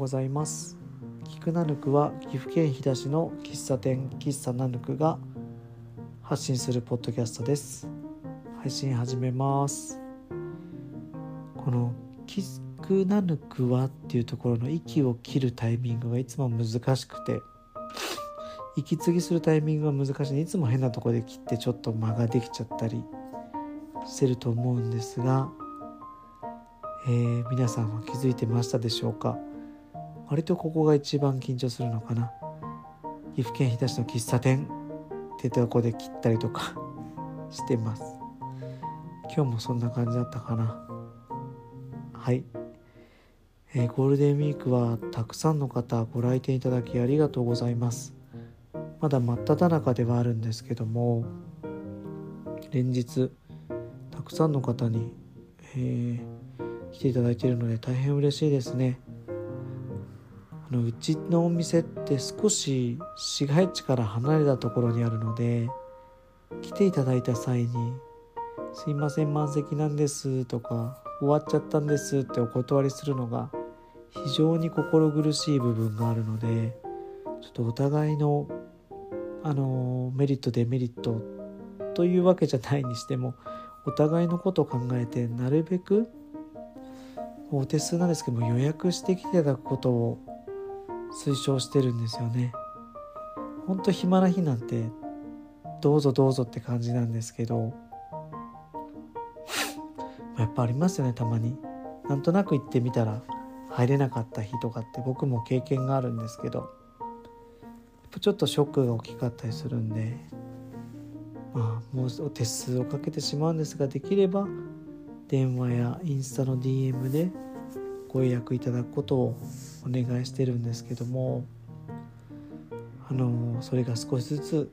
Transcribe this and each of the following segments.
ございます。菊ナヌクは岐阜県飛騨市の喫茶店喫茶ナヌクが発信するポッドキャストです。配信始めます。このキクナヌクはっていうところの息を切るタイミングがいつも難しくて息継ぎするタイミングが難しいいつも変なとこで切ってちょっと間ができちゃったりしてると思うんですがえー、皆さんは気づいてましたでしょうか？割とここが一番緊張するのかな。岐阜県日田市の喫茶店。ってとこで切ったりとかしてます。今日もそんな感じだったかな。はい、えー、ゴールデンウィークはたくさんの方ご来店いただきありがとうございます。まだ真っ只中ではあるんですけども連日たくさんの方に、えー来ていただいているので大変嬉しいですね。のうちのお店って少し市街地から離れたところにあるので来ていただいた際に「すいません満席なんです」とか「終わっちゃったんです」ってお断りするのが非常に心苦しい部分があるのでちょっとお互いのあのメリットデメリットというわけじゃないにしてもお互いのことを考えてなるべくお手数なんですけども予約してきていただくことを推奨してるんですよね。ほんと暇な日なんてどうぞどうぞって感じなんですけど やっぱありますよねたまに。なんとなく行ってみたら入れなかった日とかって僕も経験があるんですけどちょっとショックが大きかったりするんでまあもう手数をかけてしまうんですができれば電話やインスタの DM でご予約いただくことをお願いしてるんですけどもあのそれが少しずつ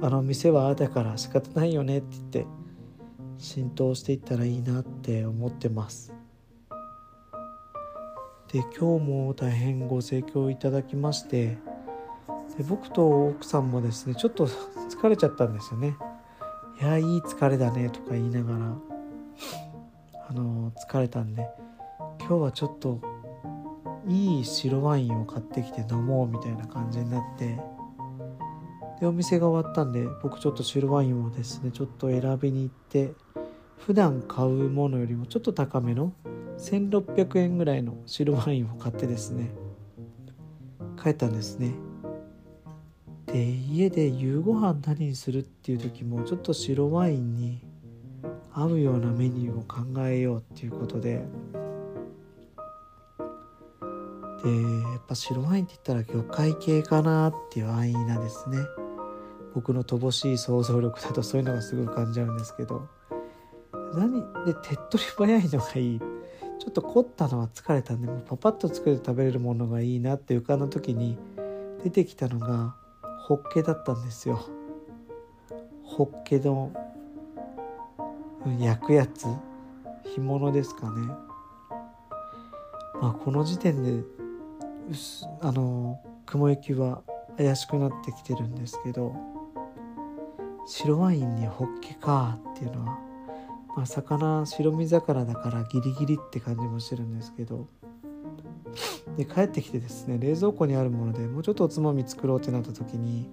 あの店はあだから仕方ないよねって言って浸透していったらいいなって思ってます。で今日も大変ご清聴いただきましてで僕と奥さんもですねちょっと疲れちゃったんですよね。いやいい疲れだねとか言いながらあの疲れたんで今日はちょっといい白ワインを買ってきて飲もうみたいな感じになってでお店が終わったんで僕ちょっと白ワインをですねちょっと選びに行って普段買うものよりもちょっと高めの1600円ぐらいの白ワインを買ってですね帰ったんですね。で家で夕ご飯何にするっていう時もちょっと白ワインに合うようなメニューを考えようっていうことででやっぱ白ワインって言ったら魚介系かなっていう安易なですね。僕の乏しい想像力だとそういうのがすごい感じちゃうんですけど。何で手っ取り早いのがいい。ちょっと凝ったのは疲れたんでもうパパッと作って食べれるものがいいなって浮かんだ時に出てきたのがホッケだったんですよ。ホッケ丼焼くやつ。干物ですかね。まあこの時点であの雲行きは怪しくなってきてるんですけど白ワインにホッケかっていうのは、まあ、魚白身魚だからギリギリって感じもしてるんですけどで帰ってきてですね冷蔵庫にあるものでもうちょっとおつまみ作ろうってなった時に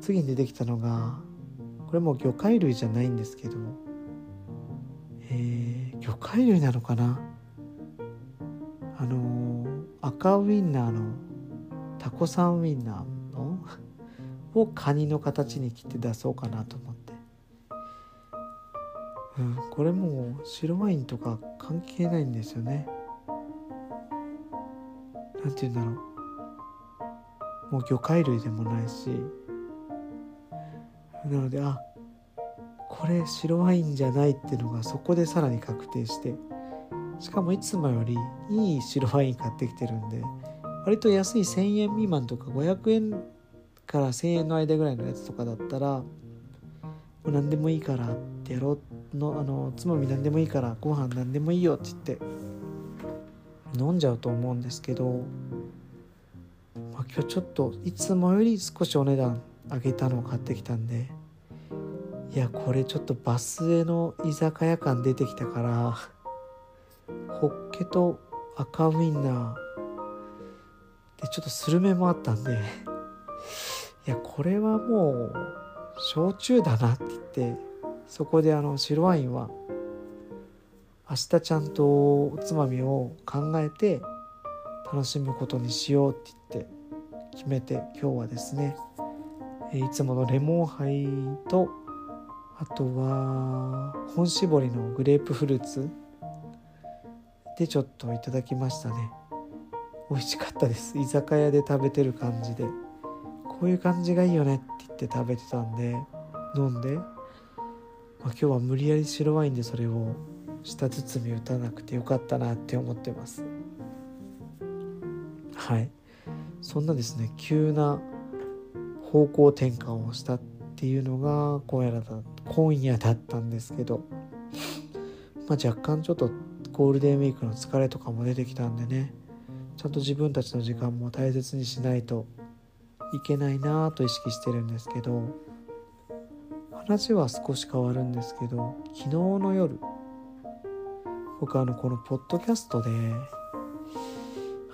次に出てきたのがこれも魚介類じゃないんですけどえー、魚介類なのかな？あのー、赤ウインナーのタコさんウインナーのをカニの形に切って出そうかなと思って、うん、これもう白ワインとか関係ないんですよね。なんて言うんだろう。もう魚介類でもないし。なのであこれ白ワインじゃないっていうのがそこでさらに確定して。しかもいつもよりいい白ワイン買ってきてるんで割と安い1000円未満とか500円から1000円の間ぐらいのやつとかだったらもう何でもいいからってやろうのあのつまみ何でもいいからご飯何でもいいよって言って飲んじゃうと思うんですけど、まあ、今日ちょっといつもより少しお値段上げたのを買ってきたんでいやこれちょっとバスへの居酒屋感出てきたからホッケと赤ウインナーでちょっとスルメもあったんで いやこれはもう焼酎だなって言ってそこであの白ワインは明日ちゃんとおつまみを考えて楽しむことにしようって言って決めて今日はですねいつものレモンハイとあとは本搾りのグレープフルーツでちょっといただきましたね。美味しかったです。居酒屋で食べてる感じで。こういう感じがいいよねって言って食べてたんで飲んで、まあ、今日は無理やり白ワインでそれを舌包み打たなくてよかったなって思ってます。はい。そんなですね急な方向転換をしたっていうのが今夜だ今夜だったんですけど、まあ、若干ちょっとゴールデンウィークの疲れとかも出てきたんでねちゃんと自分たちの時間も大切にしないといけないなと意識してるんですけど話は少し変わるんですけど昨日の夜僕あのこのポッドキャストで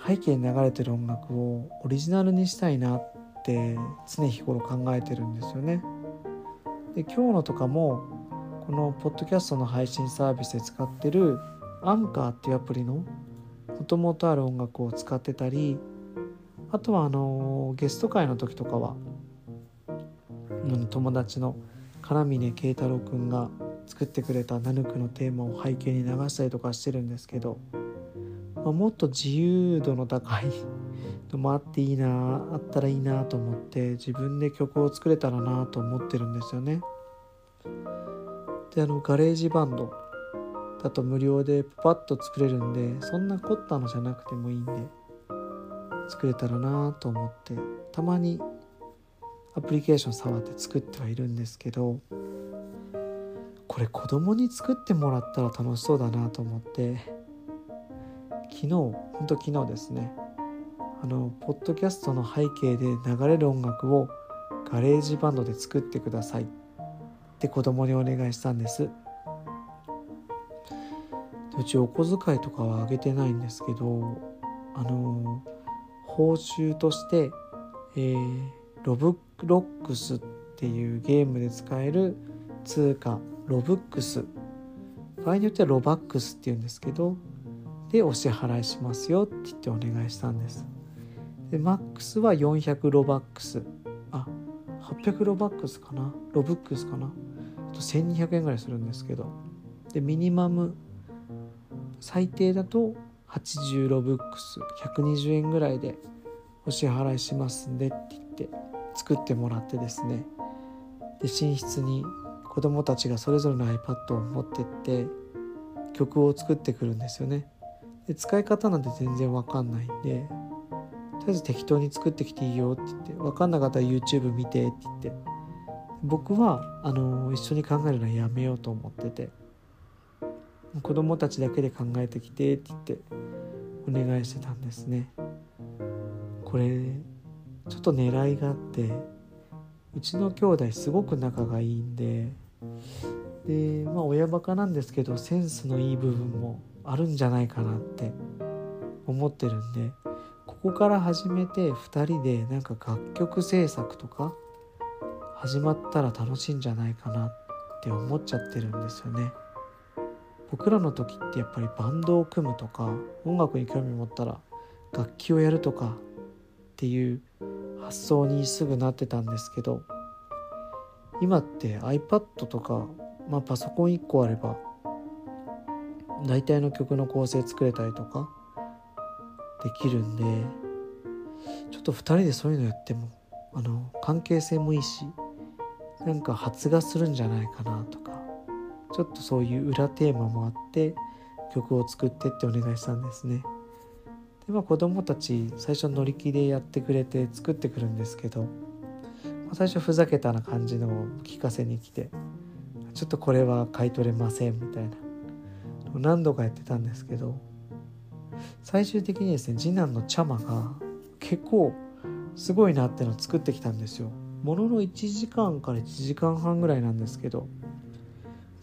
背景に流れてる音楽をオリジナルにしたいなって常日頃考えてるんですよね。で今日のとかもこのポッドキャストの配信サービスで使ってるアンカーっていうアプリのもともとある音楽を使ってたりあとはあのゲスト会の時とかは、うん、友達の金峰慶太郎くんが作ってくれたナヌクのテーマを背景に流したりとかしてるんですけど、まあ、もっと自由度の高い のもあっていいなあったらいいなと思って自分で曲を作れたらなと思ってるんですよね。であのガレージバンドだと無料でパッと作れるんでそんな凝ったのじゃなくてもいいんで作れたらなと思ってたまにアプリケーション触って作ってはいるんですけどこれ子供に作ってもらったら楽しそうだなと思って昨日ほんと昨日ですねあのポッドキャストの背景で流れる音楽をガレージバンドで作ってくださいって子供にお願いしたんです。うちお小遣いとかはあげてないんですけどあの報酬として、えー、ロブロックスっていうゲームで使える通貨ロブックス場合によってはロバックスっていうんですけどでお支払いしますよって言ってお願いしたんです。でマックスは400ロバックス。あ800ロバックスかな？ロブックスかな1200円ぐらいするんですけど。でミニマム最低だと80ロブックス120円ぐらいでお支払いしますんでって言って作ってもらってですね。で寝室に子供たちがそれぞれの iPad を持ってって曲を作ってくるんですよね。で使い方なんて全然わかんないんでとりあえず適当に作ってきていいよって言って分かんなかったら YouTube 見てって言って僕はあの一緒に考えるのはやめようと思ってて。子供たちだけで考えてきてって言ってお願いしてたんですねこれちょっと狙いがあってうちの兄弟すごく仲がいいんででまあ親バカなんですけどセンスのいい部分もあるんじゃないかなって思ってるんでここから始めて2人でなんか楽曲制作とか始まったら楽しいんじゃないかなって思っちゃってるんですよね。僕らの時ってやっぱりバンドを組むとか音楽に興味持ったら楽器をやるとかっていう発想にすぐなってたんですけど今って iPad とか、まあ、パソコン1個あれば大体の曲の構成作れたりとかできるんでちょっと2人でそういうのやってもあの関係性もいいしなんか発芽するんじゃないかなとかちょっとそういう裏テーマもあって曲を作ってってお願いしたんですね。でまあ子供たち最初乗り気でやってくれて作ってくるんですけど、まあ、最初ふざけたな感じのを聞かせに来てちょっとこれは買い取れませんみたいな何度かやってたんですけど最終的にですね次男のチャマが結構すごいなってのを作ってきたんですよ。ものの1時間から1時間半ぐらいなんですけど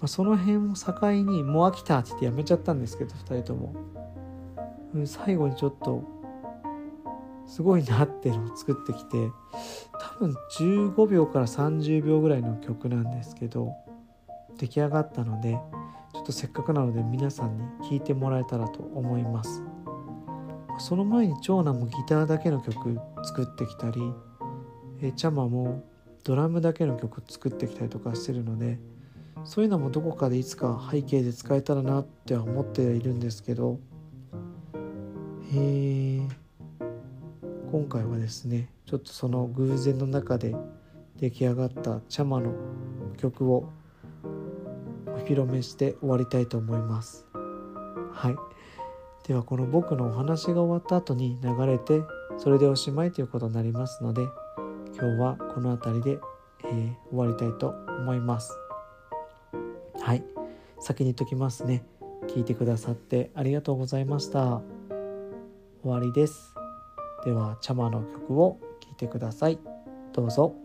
まあ、その辺を境にもう飽きたって言ってやめちゃったんですけど2人とも、最後にちょっとすごいなっていうのを作ってきて多分15秒から30秒ぐらいの曲なんですけど出来上がったのでちょっとせっかくなので皆さんに聴いてもらえたらと思います。その前に長男もギターだけの曲作ってきたりえチャマもドラムだけの曲作ってきたりとかしてるのでそういうのもどこかでいつか背景で使えたらなっては思っているんですけど。え。ー、今回はですねちょっとその偶然の中で出来上がったチャマの曲をお披露目して終わりたいと思います。はい。ではこの僕のお話が終わった後に流れてそれでおしまいということになりますので今日はこの辺りで、えー、終わりたいと思います。はい。先に言っときますね。聞いてくださってありがとうございました。終わりです。ではチャマの曲を聴いてください。どうぞ。